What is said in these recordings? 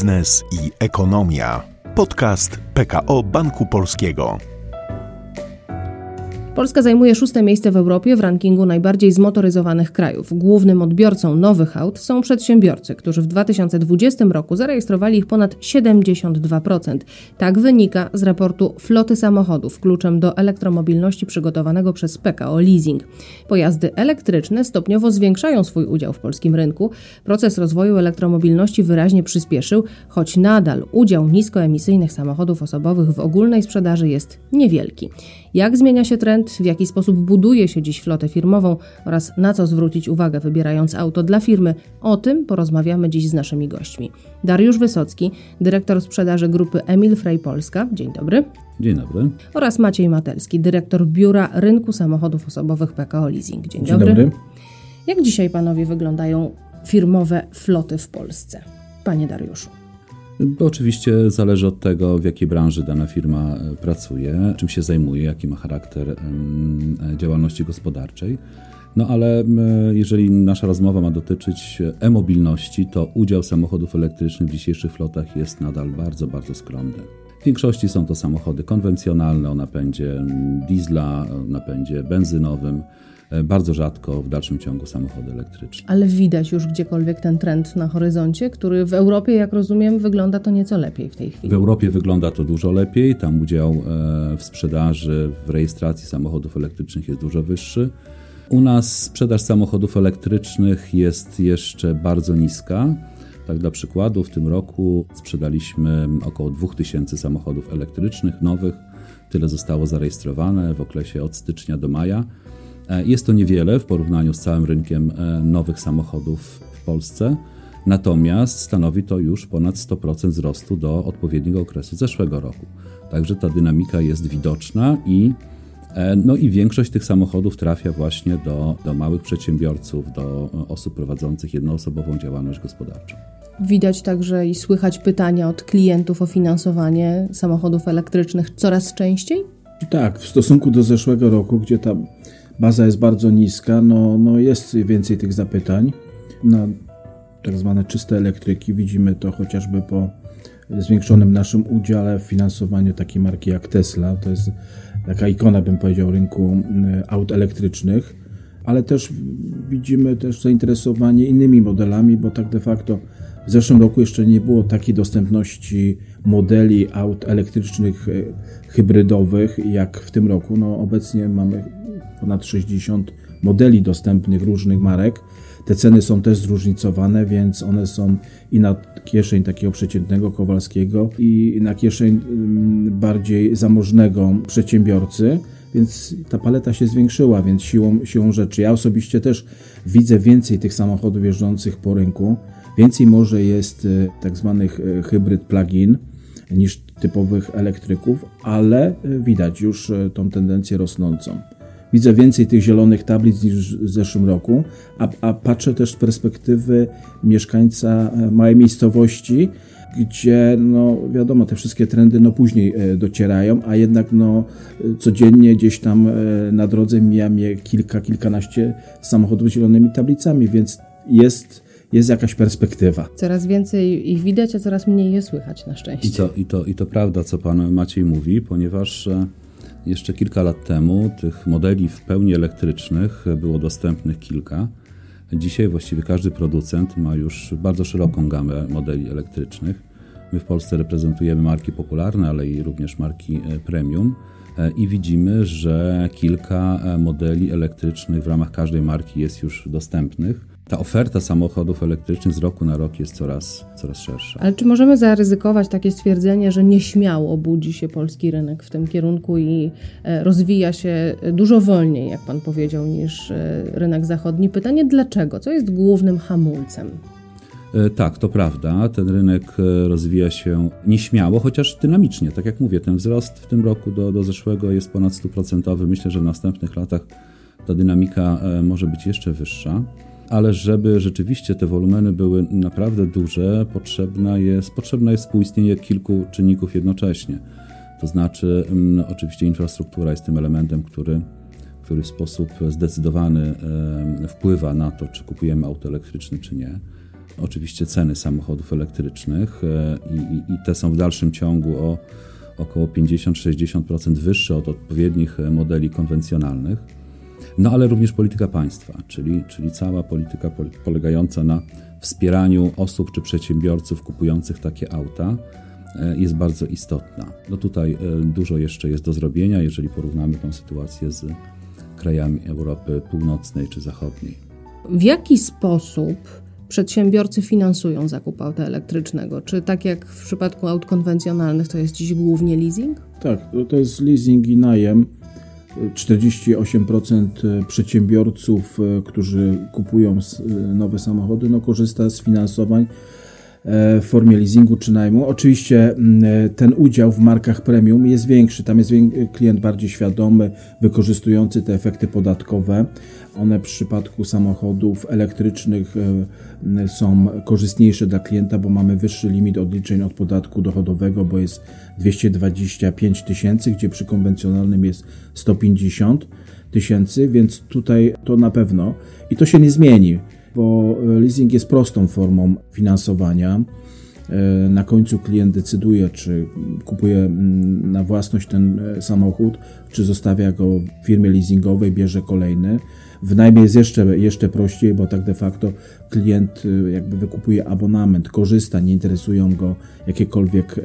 biznes i ekonomia. Podcast PKO Banku Polskiego. Polska zajmuje szóste miejsce w Europie w rankingu najbardziej zmotoryzowanych krajów. Głównym odbiorcą nowych aut są przedsiębiorcy, którzy w 2020 roku zarejestrowali ich ponad 72%. Tak wynika z raportu Floty Samochodów, kluczem do elektromobilności przygotowanego przez PKO Leasing. Pojazdy elektryczne stopniowo zwiększają swój udział w polskim rynku. Proces rozwoju elektromobilności wyraźnie przyspieszył, choć nadal udział niskoemisyjnych samochodów osobowych w ogólnej sprzedaży jest niewielki. Jak zmienia się trend, w jaki sposób buduje się dziś flotę firmową oraz na co zwrócić uwagę wybierając auto dla firmy, o tym porozmawiamy dziś z naszymi gośćmi. Dariusz Wysocki, dyrektor sprzedaży grupy Emil Frey Polska. Dzień dobry. Dzień dobry. Oraz Maciej Matelski, dyrektor Biura Rynku Samochodów Osobowych PKO Leasing. Dzień, Dzień dobry. dobry. Jak dzisiaj panowie wyglądają firmowe floty w Polsce? Panie Dariuszu. Oczywiście zależy od tego, w jakiej branży dana firma e, pracuje, czym się zajmuje, jaki ma charakter działalności gospodarczej. No ale jeżeli nasza rozmowa ma dotyczyć e-mobilności, to udział samochodów elektrycznych w dzisiejszych flotach jest nadal bardzo, bardzo skromny. W większości są to samochody konwencjonalne o napędzie diesla, napędzie benzynowym. E, bardzo rzadko w dalszym ciągu samochody elektryczne. Ale widać już gdziekolwiek ten trend na horyzoncie, który w Europie, jak rozumiem, wygląda to nieco lepiej w tej chwili. W Europie wygląda to dużo lepiej. Tam udział e, w sprzedaży, w rejestracji samochodów elektrycznych jest dużo wyższy. U nas sprzedaż samochodów elektrycznych jest jeszcze bardzo niska. Tak dla przykładu, w tym roku sprzedaliśmy około 2000 samochodów elektrycznych, nowych. Tyle zostało zarejestrowane w okresie od stycznia do maja. E, jest to niewiele w porównaniu z całym rynkiem e, nowych samochodów w Polsce, natomiast stanowi to już ponad 100% wzrostu do odpowiedniego okresu zeszłego roku. Także ta dynamika jest widoczna i, e, no i większość tych samochodów trafia właśnie do, do małych przedsiębiorców, do osób prowadzących jednoosobową działalność gospodarczą. Widać także i słychać pytania od klientów o finansowanie samochodów elektrycznych coraz częściej? Tak, w stosunku do zeszłego roku, gdzie ta baza jest bardzo niska, no, no jest więcej tych zapytań na tak zwane czyste elektryki. Widzimy to chociażby po zwiększonym naszym udziale w finansowaniu takiej marki jak Tesla. To jest taka ikona, bym powiedział, rynku y, aut elektrycznych, ale też widzimy też zainteresowanie innymi modelami, bo tak de facto w zeszłym roku jeszcze nie było takiej dostępności modeli aut elektrycznych y, hybrydowych jak w tym roku. No, obecnie mamy ponad 60 modeli dostępnych różnych marek. Te ceny są też zróżnicowane, więc one są i na kieszeń takiego przeciętnego Kowalskiego, i na kieszeń mm, bardziej zamożnego przedsiębiorcy. Więc ta paleta się zwiększyła, więc siłą, siłą rzeczy. Ja osobiście też widzę więcej tych samochodów jeżdżących po rynku. Więcej może jest e, tak zwanych e, hybryd plug-in niż typowych elektryków, ale e, widać już tą tendencję rosnącą. Widzę więcej tych zielonych tablic niż w zeszłym roku, a, a patrzę też z perspektywy mieszkańca małej miejscowości, gdzie no wiadomo, te wszystkie trendy no później docierają, a jednak no codziennie gdzieś tam na drodze mija mnie kilka, kilkanaście samochodów z zielonymi tablicami, więc jest jest jakaś perspektywa. Coraz więcej ich widać, a coraz mniej je słychać na szczęście. I to, i to, i to prawda, co pan Maciej mówi, ponieważ jeszcze kilka lat temu tych modeli w pełni elektrycznych było dostępnych kilka. Dzisiaj właściwie każdy producent ma już bardzo szeroką gamę modeli elektrycznych. My w Polsce reprezentujemy marki popularne, ale i również marki e, premium e, i widzimy, że kilka e, modeli elektrycznych w ramach każdej marki jest już dostępnych ta oferta samochodów elektrycznych z roku na rok jest coraz, coraz szersza. Ale czy możemy zaryzykować takie stwierdzenie, że nieśmiało budzi się polski rynek w tym kierunku i e, rozwija się dużo wolniej, jak pan powiedział, niż e, rynek zachodni? Pytanie dlaczego? Co jest głównym hamulcem? E, tak, to prawda. Ten rynek rozwija się nieśmiało, chociaż dynamicznie. Tak jak mówię, ten wzrost w tym roku do, do zeszłego jest ponad 100%. Myślę, że w następnych latach ta dynamika może być jeszcze wyższa ale żeby rzeczywiście te wolumeny były naprawdę duże, potrzebna jest, potrzebne jest współistnienie kilku czynników jednocześnie. To znaczy, mm, oczywiście infrastruktura jest tym elementem, który, który w sposób zdecydowany wpływa na to, czy kupujemy auto elektryczne, czy nie. oczywiście ceny samochodów elektrycznych i, i, i te są w dalszym ciągu o około 50-60% wyższe od odpowiednich modeli konwencjonalnych. No ale również polityka państwa, czyli, czyli cała polityka polegająca na wspieraniu osób czy przedsiębiorców kupujących takie auta e, jest bardzo istotna. No tutaj e, dużo jeszcze jest do zrobienia, jeżeli porównamy tę sytuację z krajami Europy Północnej czy Zachodniej. W jaki sposób przedsiębiorcy finansują zakup auta elektrycznego? Czy tak jak w przypadku aut konwencjonalnych to jest dziś głównie leasing? Tak, to jest leasing i najem. 48% przedsiębiorców, e, którzy kupują nowe samochody, no, korzysta z finansowań. E, w formie leasingu czy najmu. Oczywiście mm, e, ten udział w markach premium jest większy, tam jest klient bardziej świadomy, wykorzystujący te efekty podatkowe. One w przypadku samochodów elektrycznych e, są korzystniejsze dla klienta, bo mamy wyższy limit odliczeń od podatku dochodowego, bo jest 225 tysięcy, gdzie przy konwencjonalnym jest 150 tysięcy, więc tutaj to na pewno i to się nie zmieni bo e, leasing jest prostą formą finansowania. E, na końcu klient decyduje, czy kupuje mm, na własność ten e, samochód, czy zostawia go w firmie leasingowej, bierze kolejny. W najmie jest jeszcze, jeszcze prościej, bo tak de facto klient jakby wykupuje abonament, korzysta, nie interesują go jakiekolwiek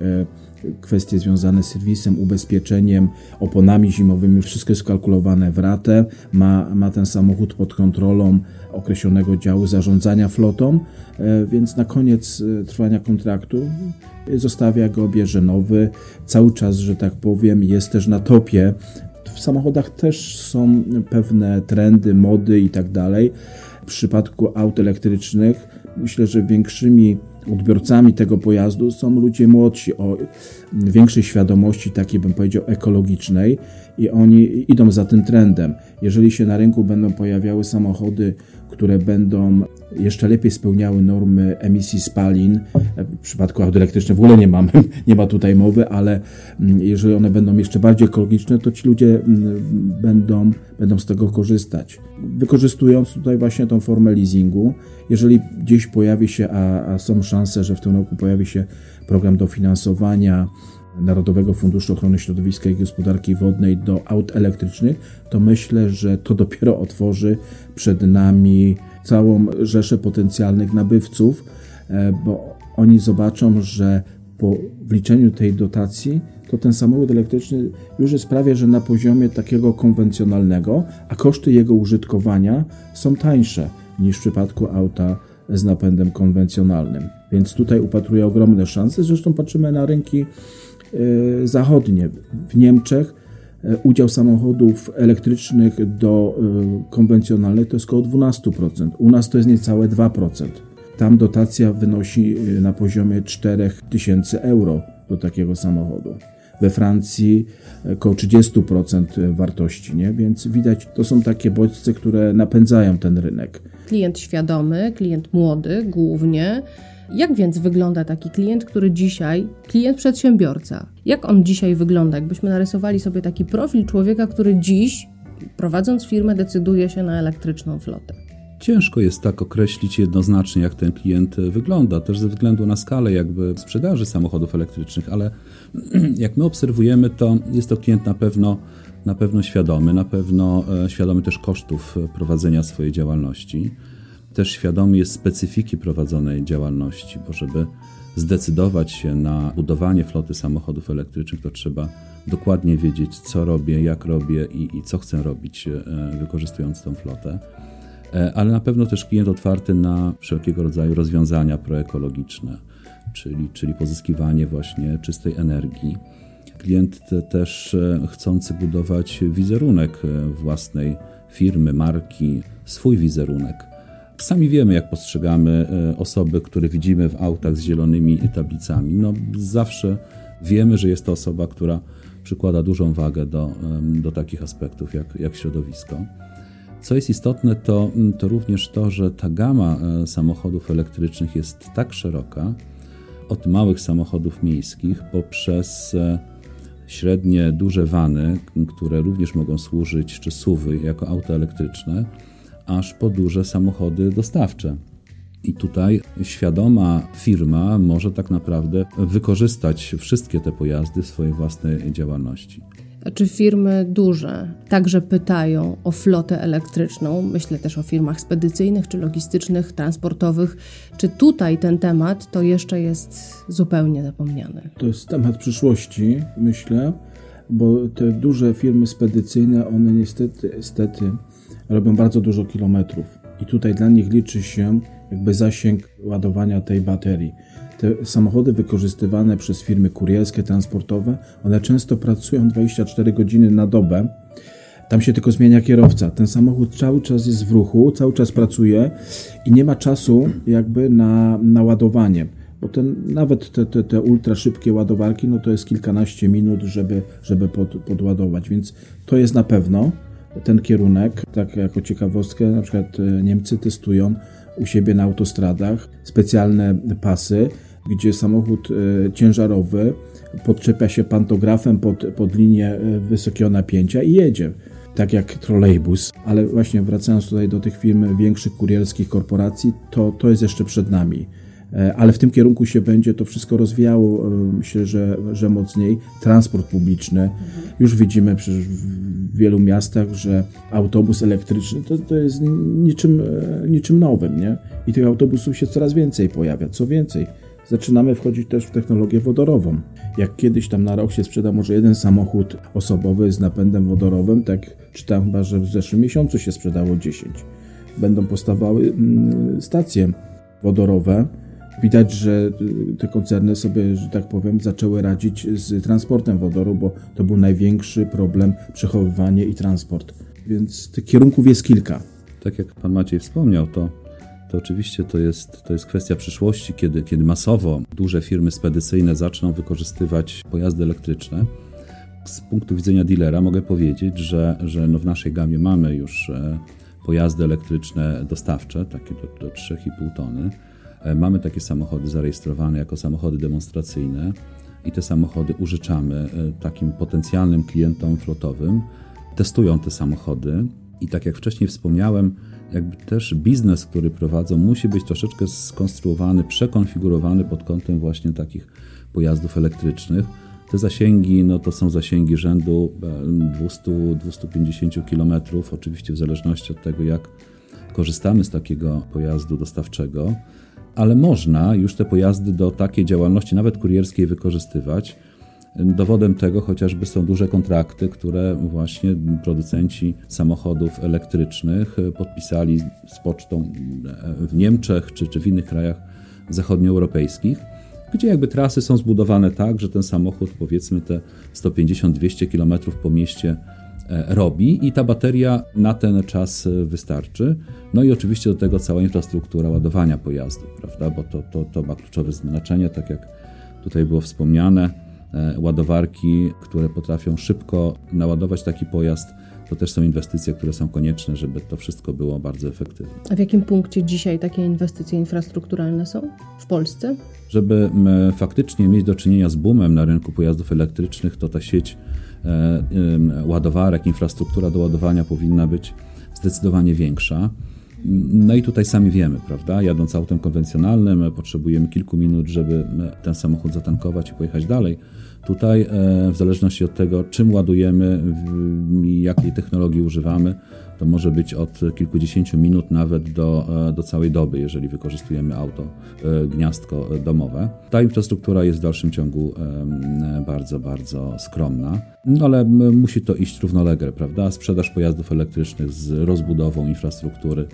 kwestie związane z serwisem, ubezpieczeniem, oponami zimowymi, wszystko jest kalkulowane w ratę, ma, ma ten samochód pod kontrolą określonego działu zarządzania flotą, e, więc na koniec e, trwania kontraktu zostawia go, bierze nowy, cały czas, że tak powiem, jest też na topie. W samochodach też są pewne trendy, mody i tak dalej. W przypadku aut elektrycznych myślę, że większymi odbiorcami tego pojazdu są ludzie młodsi o większej świadomości, takiej bym powiedział ekologicznej i oni idą za tym trendem. Jeżeli się na rynku będą pojawiały samochody, które będą jeszcze lepiej spełniały normy emisji spalin, w przypadku aut elektrycznych w ogóle nie mamy, nie ma tutaj mowy, ale mm, jeżeli one będą jeszcze bardziej ekologiczne, to ci ludzie mm, będą, będą z tego korzystać. Wykorzystując tutaj właśnie tą formę leasingu, jeżeli gdzieś pojawi się, a, a są szanse, że w tym roku pojawi się program dofinansowania Narodowego Funduszu Ochrony Środowiska i Gospodarki Wodnej do aut elektrycznych, to myślę, że to dopiero otworzy przed nami całą rzeszę potencjalnych nabywców, e, bo oni zobaczą, że po wliczeniu tej dotacji to ten samochód elektryczny już jest prawie że na poziomie takiego konwencjonalnego, a koszty jego użytkowania są tańsze niż w przypadku auta z napędem konwencjonalnym. Więc tutaj upatruję ogromne szanse. Zresztą patrzymy na rynki zachodnie. W Niemczech e, udział samochodów elektrycznych do e, konwencjonalnych to jest około 12%. U nas to jest niecałe 2%. Tam dotacja wynosi na poziomie 4000 euro do takiego samochodu we Francji około 30% wartości, nie? więc widać, to są takie bodźce, które napędzają ten rynek. Klient świadomy, klient młody głównie. Jak więc wygląda taki klient, który dzisiaj, klient przedsiębiorca, jak on dzisiaj wygląda? Jakbyśmy narysowali sobie taki profil człowieka, który dziś, prowadząc firmę, decyduje się na elektryczną flotę. Ciężko jest tak określić jednoznacznie, jak ten klient wygląda, też ze względu na skalę jakby sprzedaży samochodów elektrycznych, ale jak my obserwujemy, to jest to klient na pewno, na pewno świadomy, na pewno e, świadomy też kosztów prowadzenia swojej działalności, też świadomy jest specyfiki prowadzonej działalności, bo żeby zdecydować się na budowanie floty samochodów elektrycznych, to trzeba dokładnie wiedzieć, co robię, jak robię i, i co chcę robić, e, wykorzystując tą flotę. E, ale na pewno też klient otwarty na wszelkiego rodzaju rozwiązania proekologiczne, czyli, czyli pozyskiwanie właśnie czystej energii. Klient też e, chcący budować wizerunek własnej firmy, marki, swój wizerunek. Sami wiemy, jak postrzegamy osoby, które widzimy w autach z zielonymi tablicami. No, zawsze wiemy, że jest to osoba, która przykłada dużą wagę do, do takich aspektów jak, jak środowisko. Co jest istotne, to, to również to, że ta gama e, samochodów elektrycznych jest tak szeroka, od małych samochodów miejskich poprzez e, średnie, duże wany, które również mogą służyć, czy suwy jako auta elektryczne, aż po duże samochody dostawcze. I tutaj świadoma firma może tak naprawdę wykorzystać wszystkie te pojazdy w swojej własnej działalności. A czy firmy duże także pytają o flotę elektryczną? Myślę też o firmach spedycyjnych czy logistycznych, transportowych. Czy tutaj ten temat to jeszcze jest zupełnie zapomniany? To jest temat przyszłości, myślę, bo te duże firmy spedycyjne, one niestety, niestety robią bardzo dużo kilometrów. I tutaj dla nich liczy się jakby zasięg ładowania tej baterii. Te samochody wykorzystywane przez firmy kurierskie, transportowe, one często pracują 24 godziny na dobę. Tam się tylko zmienia kierowca. Ten samochód cały czas jest w ruchu, cały czas pracuje i nie ma czasu jakby na, na ładowanie. Bo ten, nawet te, te, te ultra szybkie ładowarki, no to jest kilkanaście minut, żeby, żeby pod, podładować. Więc to jest na pewno ten kierunek. Tak jako ciekawostkę, na przykład e, Niemcy testują u siebie na autostradach specjalne pasy, gdzie samochód e, ciężarowy podczepia się pantografem pod, pod linię e, wysokiego napięcia i jedzie. Tak jak trolejbus, ale właśnie wracając tutaj do tych firm większych kurierskich korporacji, to, to jest jeszcze przed nami. E, ale w tym kierunku się będzie to wszystko rozwijało, myślę, że, że mocniej. Transport publiczny. Już widzimy przecież w wielu miastach, że autobus elektryczny to, to jest niczym, niczym nowym, nie? I tych autobusów się coraz więcej pojawia. Co więcej, zaczynamy wchodzić też w technologię wodorową. Jak kiedyś tam na rok się sprzeda może jeden samochód osobowy z napędem wodorowym, tak czytam chyba, że w zeszłym miesiącu się sprzedało 10. Będą powstawały mm, stacje wodorowe. Widać, że y, te koncerny sobie, że tak powiem, zaczęły radzić z transportem wodoru, bo to był największy problem przechowywanie i transport. Więc tych kierunków jest kilka. Tak jak pan Maciej wspomniał, to to oczywiście to jest, to jest kwestia przyszłości, kiedy, kiedy masowo duże firmy spedycyjne zaczną wykorzystywać pojazdy elektryczne. Z punktu widzenia dealera mogę powiedzieć, że, że no w naszej gamie mamy już e, pojazdy elektryczne dostawcze, takie do, do 3,5 tony. E, mamy takie samochody zarejestrowane jako samochody demonstracyjne i te samochody użyczamy e, takim potencjalnym klientom flotowym. Testują te samochody i tak jak wcześniej wspomniałem, jakby też biznes, który prowadzą, musi być troszeczkę skonstruowany, przekonfigurowany pod kątem właśnie takich pojazdów elektrycznych. Te zasięgi, no to są zasięgi rzędu 200-250 km, oczywiście w zależności od tego, jak korzystamy z takiego pojazdu dostawczego, ale można już te pojazdy do takiej działalności, nawet kurierskiej, wykorzystywać. Dowodem tego chociażby są duże kontrakty, które właśnie producenci samochodów elektrycznych podpisali z pocztą w Niemczech czy, czy w innych krajach zachodnioeuropejskich, gdzie jakby trasy są zbudowane tak, że ten samochód powiedzmy te 150-200 km po mieście e, robi i ta bateria na ten czas wystarczy. No i oczywiście do tego cała infrastruktura ładowania pojazdu, prawda, bo to, to, to ma kluczowe znaczenie, tak jak tutaj było wspomniane E, ładowarki, które potrafią szybko naładować taki pojazd. To też są inwestycje, które są konieczne, żeby to wszystko było bardzo efektywne. A w jakim punkcie dzisiaj takie inwestycje infrastrukturalne są w Polsce? Żeby faktycznie mieć do czynienia z boomem na rynku pojazdów elektrycznych, to ta sieć e, ładowarek, infrastruktura do ładowania powinna być zdecydowanie większa. No i tutaj sami wiemy, prawda? Jadąc autem konwencjonalnym, potrzebujemy kilku minut, żeby ten samochód zatankować i pojechać dalej. Tutaj, e, w zależności od tego, czym ładujemy i jakiej technologii używamy, to może być od kilkudziesięciu minut nawet do, e, do całej doby, jeżeli wykorzystujemy auto, e, gniazdko domowe. Ta infrastruktura jest w dalszym ciągu bardzo, bardzo skromna, no ale musi to iść równolegle, prawda? Sprzedaż pojazdów elektrycznych z rozbudową infrastruktury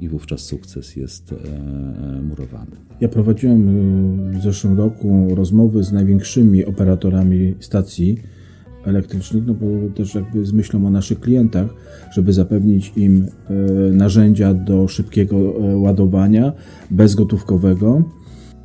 i wówczas sukces jest e, e, murowany. Ja prowadziłem e, w zeszłym roku rozmowy z największymi operatorami stacji elektrycznych, no bo też jakby z myślą o naszych klientach, żeby zapewnić im narzędzia do szybkiego ładowania bezgotówkowego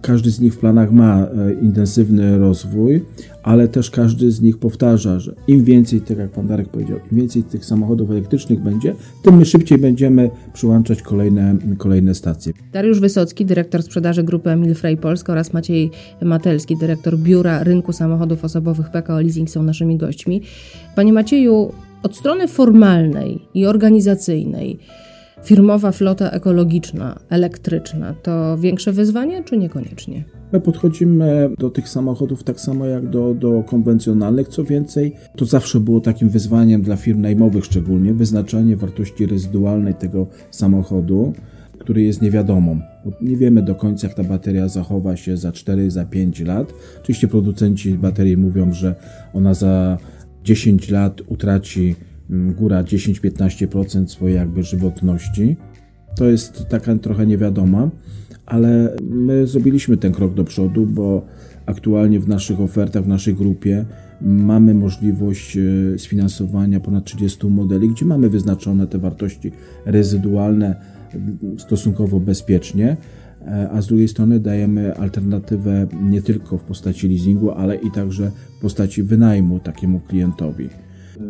każdy z nich w planach ma e, intensywny rozwój, ale też każdy z nich powtarza, że im więcej, tak jak pan Darek powiedział, im więcej tych samochodów elektrycznych będzie, tym my szybciej będziemy przyłączać kolejne, kolejne stacje. Dariusz Wysocki, dyrektor sprzedaży grupy Emil Frey Polska oraz Maciej Matelski, dyrektor Biura Rynku Samochodów Osobowych PKO Leasing są naszymi gośćmi. Panie Macieju, od strony formalnej i organizacyjnej, firmowa flota ekologiczna, elektryczna to większe wyzwanie, czy niekoniecznie? My podchodzimy do tych samochodów tak samo jak do, do konwencjonalnych. Co więcej, to zawsze było takim wyzwaniem dla firm najmowych, szczególnie wyznaczanie wartości rezydualnej tego samochodu, który jest niewiadomą. Nie wiemy do końca, jak ta bateria zachowa się za 4, za 5 lat. Oczywiście producenci baterii mówią, że ona za 10 lat utraci góra 10-15% swojej jakby żywotności. To jest taka trochę niewiadoma ale my zrobiliśmy ten krok do przodu, bo aktualnie w naszych ofertach, w naszej grupie mamy możliwość e, sfinansowania ponad 30 modeli, gdzie mamy wyznaczone te wartości rezydualne stosunkowo bezpiecznie, e, a z drugiej strony dajemy alternatywę nie tylko w postaci leasingu, ale i także w postaci wynajmu takiemu klientowi.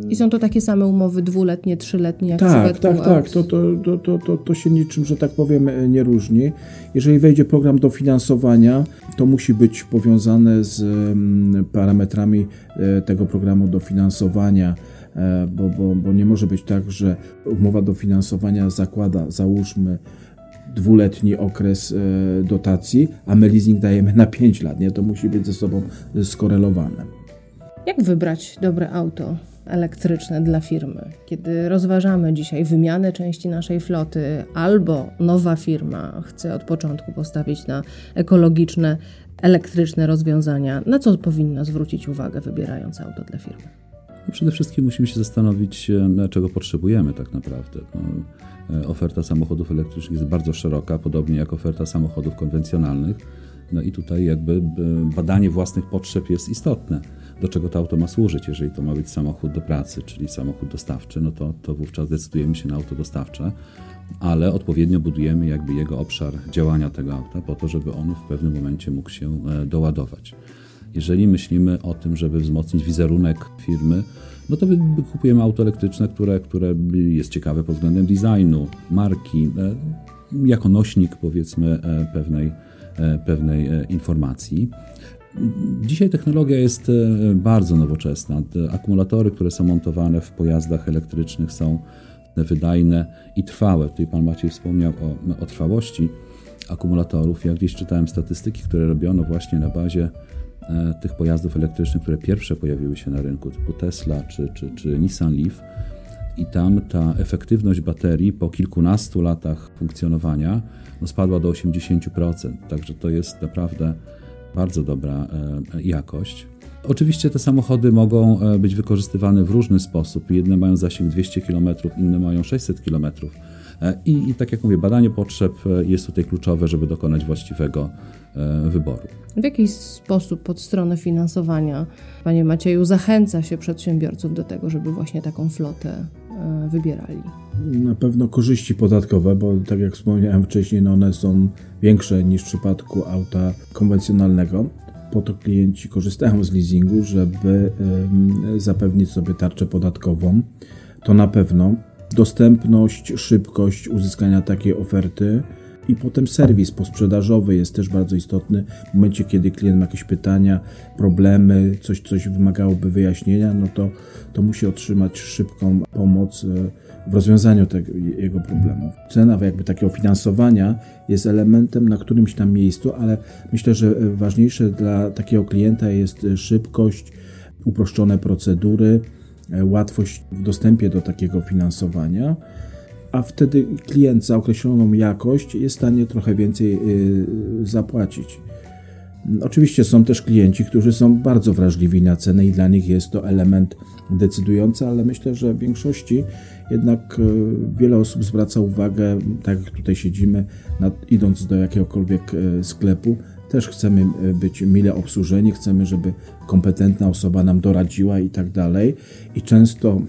I są to takie same umowy dwuletnie, trzyletnie, jak tak, tak, tak. To, to, to, to, to się niczym, że tak powiem, nie różni. Jeżeli wejdzie program dofinansowania, to musi być powiązane z mm, parametrami e, tego programu dofinansowania. E, bo, bo, bo nie może być tak, że umowa dofinansowania zakłada, załóżmy, dwuletni okres e, dotacji, a my leasing dajemy na 5 lat. Nie? To musi być ze sobą skorelowane. Jak wybrać dobre auto? Elektryczne dla firmy. Kiedy rozważamy dzisiaj wymianę części naszej floty, albo nowa firma chce od początku postawić na ekologiczne, elektryczne rozwiązania, na co powinna zwrócić uwagę, wybierając auto dla firmy? No przede wszystkim musimy się zastanowić, e, czego potrzebujemy tak naprawdę. E, oferta samochodów elektrycznych jest bardzo szeroka, podobnie jak oferta samochodów konwencjonalnych. No i tutaj jakby e, badanie własnych potrzeb jest istotne do czego to auto ma służyć. Jeżeli to ma być samochód do pracy, czyli samochód dostawczy, no to, to wówczas decydujemy się na auto dostawcze, ale odpowiednio budujemy jakby jego obszar działania tego auta po to, żeby on w pewnym momencie mógł się e, doładować. Jeżeli myślimy o tym, żeby wzmocnić wizerunek firmy, no to kupujemy auto elektryczne, które, które jest ciekawe pod względem designu, marki, e, jako nośnik powiedzmy e, pewnej, pewnej informacji. Dzisiaj technologia jest e, bardzo nowoczesna. Te akumulatory, które są montowane w pojazdach elektrycznych są wydajne i trwałe. Tutaj Pan Maciej wspomniał o, o trwałości akumulatorów. Ja gdzieś czytałem statystyki, które robiono właśnie na bazie e, tych pojazdów elektrycznych, które pierwsze pojawiły się na rynku, typu Tesla czy, czy, czy Nissan Leaf. I tam ta efektywność baterii po kilkunastu latach funkcjonowania no, spadła do 80%. Także to jest naprawdę bardzo dobra e, jakość. Oczywiście te samochody mogą e, być wykorzystywane w różny sposób. Jedne mają zasięg 200 km, inne mają 600 km. E, I, I, tak jak mówię, badanie potrzeb jest tutaj kluczowe, żeby dokonać właściwego wyboru. W jaki sposób pod stronę finansowania, Panie Macieju, zachęca się przedsiębiorców do tego, żeby właśnie taką flotę wybierali? Na pewno korzyści podatkowe, bo tak jak wspomniałem wcześniej, no one są większe niż w przypadku auta konwencjonalnego. Po to klienci korzystają z leasingu, żeby zapewnić sobie tarczę podatkową. To na pewno dostępność, szybkość uzyskania takiej oferty i potem serwis posprzedażowy jest też bardzo istotny. W momencie, kiedy klient ma jakieś pytania, problemy, coś, coś wymagałoby wyjaśnienia, no to, to musi otrzymać szybką pomoc e, w rozwiązaniu tego, jego problemu. Cena jakby takiego finansowania jest elementem na którymś tam miejscu, ale myślę, że ważniejsze dla takiego klienta jest szybkość, uproszczone procedury, e, łatwość w dostępie do takiego finansowania a wtedy klient za określoną jakość jest w stanie trochę więcej y, zapłacić. Oczywiście są też klienci, którzy są bardzo wrażliwi na cenę i dla nich jest to element decydujący, ale myślę, że w większości jednak y, wiele osób zwraca uwagę, tak jak tutaj siedzimy, idąc do jakiegokolwiek y, sklepu, też chcemy być mile obsłużeni, chcemy, żeby kompetentna osoba nam doradziła i tak dalej. I często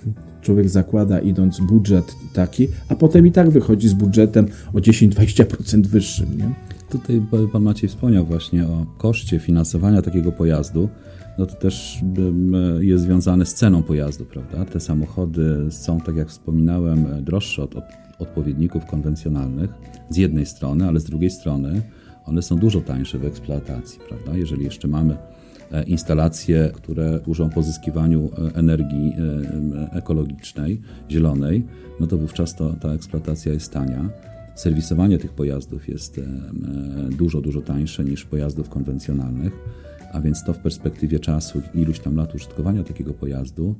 człowiek zakłada idąc budżet taki, a potem i tak wychodzi z budżetem o 10-20% wyższym. Nie? Tutaj pan Maciej wspomniał właśnie o koszcie finansowania takiego pojazdu. No to też jest związane z ceną pojazdu, prawda? Te samochody są, tak jak wspominałem, droższe od, od odpowiedników konwencjonalnych z jednej strony, ale z drugiej strony one są dużo tańsze w eksploatacji, prawda? Jeżeli jeszcze mamy instalacje, które służą pozyskiwaniu energii ekologicznej, zielonej, no to wówczas to, ta eksploatacja jest tania. Serwisowanie tych pojazdów jest dużo, dużo tańsze niż pojazdów konwencjonalnych, a więc to w perspektywie czasu, iluś tam lat użytkowania takiego pojazdu,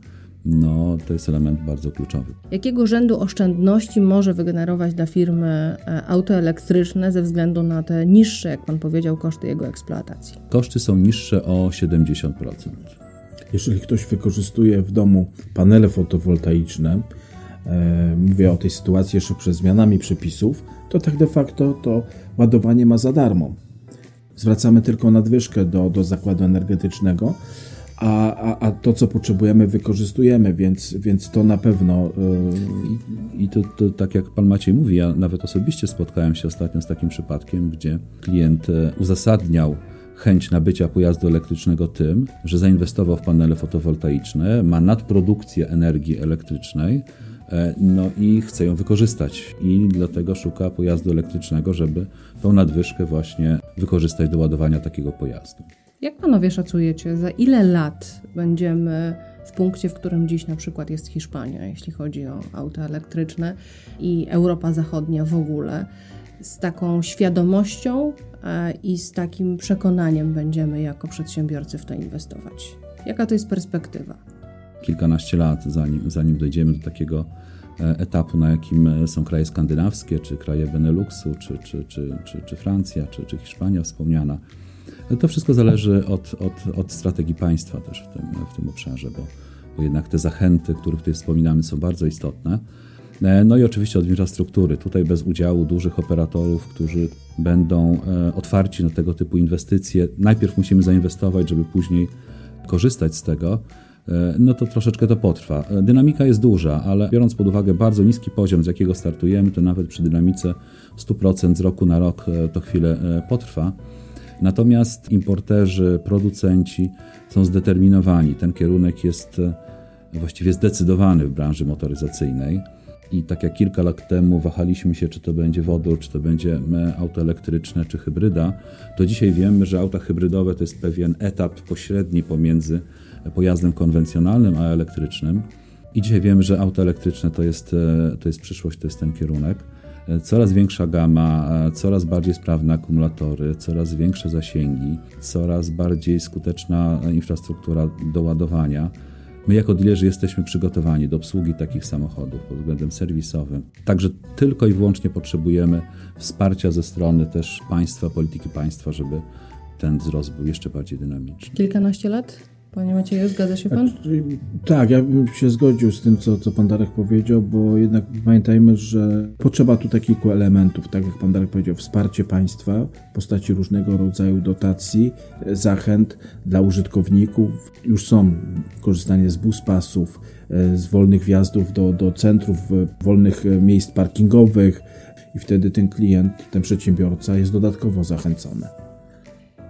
no to jest element bardzo kluczowy. Jakiego rzędu oszczędności może wygenerować dla firmy e, auto elektryczne ze względu na te niższe, jak Pan powiedział, koszty jego eksploatacji? Koszty są niższe o 70%. Jeżeli ktoś wykorzystuje w domu panele fotowoltaiczne, e, mówię o tej sytuacji jeszcze przed zmianami przepisów, to tak de facto to ładowanie ma za darmo. Zwracamy tylko nadwyżkę do, do zakładu energetycznego, a, a, a to, co potrzebujemy, wykorzystujemy, więc, więc to na pewno. Yy... I, to, to, tak jak pan Maciej mówi, ja nawet osobiście spotkałem się ostatnio z takim przypadkiem, gdzie klient e, uzasadniał chęć nabycia pojazdu elektrycznego tym, że zainwestował w panele fotowoltaiczne, ma nadprodukcję energii elektrycznej, e, no i chce ją wykorzystać i dlatego szuka pojazdu elektrycznego, żeby tą nadwyżkę właśnie wykorzystać do ładowania takiego pojazdu. Jak panowie szacujecie, za ile lat będziemy w punkcie, w którym dziś na przykład jest Hiszpania, jeśli chodzi o auta elektryczne i Europa Zachodnia w ogóle, z taką świadomością e, i z takim przekonaniem będziemy jako przedsiębiorcy w to inwestować? Jaka to jest perspektywa? Kilkanaście lat, zanim, zanim dojdziemy do takiego e, etapu, na jakim e, są kraje skandynawskie, czy kraje Beneluxu, czy, czy, czy, czy, Francja, czy, czy Hiszpania wspomniana to wszystko zależy od, od, od strategii państwa też w tym, w tym obszarze, bo, bo jednak te zachęty, których tutaj wspominamy, są bardzo istotne. E, no i oczywiście od infrastruktury. Tutaj bez udziału dużych operatorów, którzy będą e, otwarci na tego typu inwestycje, najpierw musimy zainwestować, żeby później korzystać z tego. E, no to troszeczkę to potrwa. Dynamika jest duża, ale biorąc pod uwagę bardzo niski poziom, z jakiego startujemy, to nawet przy dynamice 100% z roku na rok to chwilę potrwa. Natomiast importerzy, producenci są zdeterminowani. Ten kierunek jest e, właściwie zdecydowany w branży motoryzacyjnej. I tak jak kilka lat temu wahaliśmy się, czy to będzie wodór, czy to będzie auto elektryczne, czy hybryda, to dzisiaj wiemy, że auta hybrydowe to jest pewien etap pośredni pomiędzy pojazdem konwencjonalnym a elektrycznym. I dzisiaj wiemy, że auto elektryczne to jest, e, to jest przyszłość, to jest ten kierunek coraz większa gama, coraz bardziej sprawne akumulatory, coraz większe zasięgi, coraz bardziej skuteczna infrastruktura do ładowania. My jako dealerzy jesteśmy przygotowani do obsługi takich samochodów pod względem serwisowym. Także tylko i wyłącznie potrzebujemy wsparcia ze strony też państwa, polityki państwa, żeby ten wzrost był jeszcze bardziej dynamiczny. Kilkanaście lat Panie Macieju, zgadza się Pan? Tak, ja bym się zgodził z tym, co, co Pan Darek powiedział, bo jednak pamiętajmy, że potrzeba tu kilku elementów, tak jak Pan Darek powiedział, wsparcie państwa w postaci różnego rodzaju dotacji, zachęt dla użytkowników. Już są korzystanie z buspasów, e, z wolnych wjazdów do, do centrów, wolnych e, miejsc parkingowych i wtedy ten klient, ten przedsiębiorca jest dodatkowo zachęcony.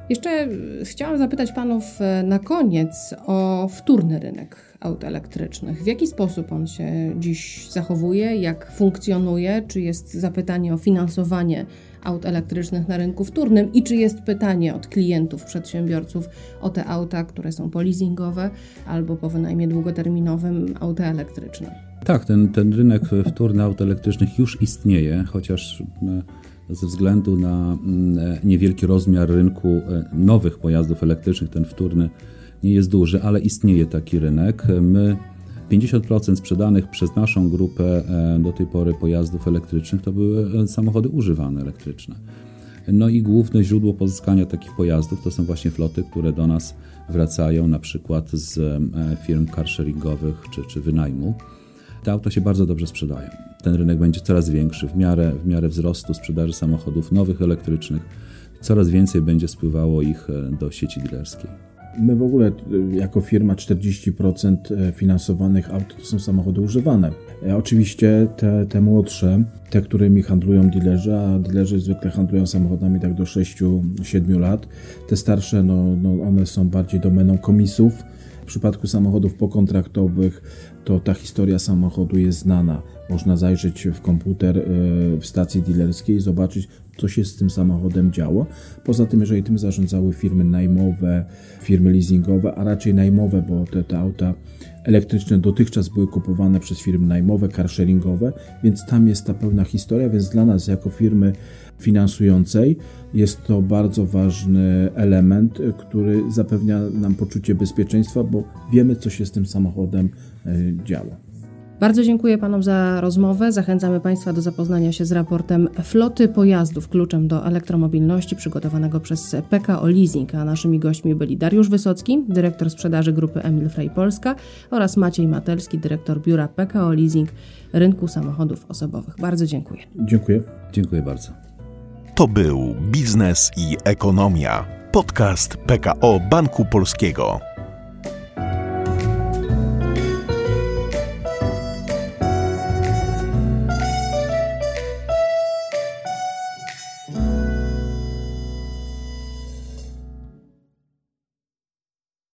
Jeszcze chciałam zapytać Panów e, na koniec o wtórny rynek aut elektrycznych. W jaki sposób on się dziś zachowuje, jak funkcjonuje? Czy jest zapytanie o finansowanie aut elektrycznych na rynku wtórnym i czy jest pytanie od klientów, przedsiębiorców o te auta, które są polizingowe albo po wynajmie długoterminowym auta elektryczne? Tak, ten, ten rynek wtórny aut elektrycznych już istnieje, chociaż e, ze względu na mm, e, niewielki rozmiar rynku e, nowych pojazdów elektrycznych, ten wtórny nie jest duży, ale istnieje taki rynek. My 50% sprzedanych przez naszą grupę e, do tej pory pojazdów elektrycznych to były samochody używane elektryczne. No i główne źródło pozyskania takich pojazdów to są właśnie floty, które do nas wracają na przykład z firm carsharingowych czy, czy wynajmu. Te auta się bardzo dobrze sprzedają ten rynek będzie coraz większy w miarę, w miarę wzrostu sprzedaży samochodów nowych elektrycznych. Coraz więcej będzie spływało ich e, do sieci dealerskiej. My w ogóle e, jako firma 40% e, finansowanych aut to są samochody używane. Oczywiście te, te młodsze, te, którymi handlują dealerzy, a dealerzy zwykle handlują samochodami tak do 6-7 lat. Te starsze, no, no one są bardziej domeną komisów W przypadku samochodów pokontraktowych to ta historia samochodu jest znana. Można zajrzeć w komputer e, w stacji dealerskiej i zobaczyć, co się z tym samochodem działo. Poza tym, jeżeli tym zarządzały firmy najmowe, firmy leasingowe, a raczej najmowe, bo te, te auta elektryczne dotychczas były kupowane przez firmy najmowe, carsharingowe, więc tam jest ta pełna historia, więc dla nas jako firmy finansującej jest to bardzo ważny element, który zapewnia nam poczucie bezpieczeństwa, bo wiemy, co się z tym samochodem e, działo. Bardzo dziękuję Panom za rozmowę. Zachęcamy Państwa do zapoznania się z raportem Floty Pojazdów Kluczem do Elektromobilności przygotowanego przez PKO Leasing, a naszymi gośćmi byli Dariusz Wysocki, dyrektor sprzedaży grupy Emil Frey Polska oraz Maciej Matelski, dyrektor biura PKO Leasing rynku samochodów osobowych. Bardzo dziękuję. Dziękuję. Dziękuję bardzo. To był Biznes i Ekonomia. Podcast PKO Banku Polskiego.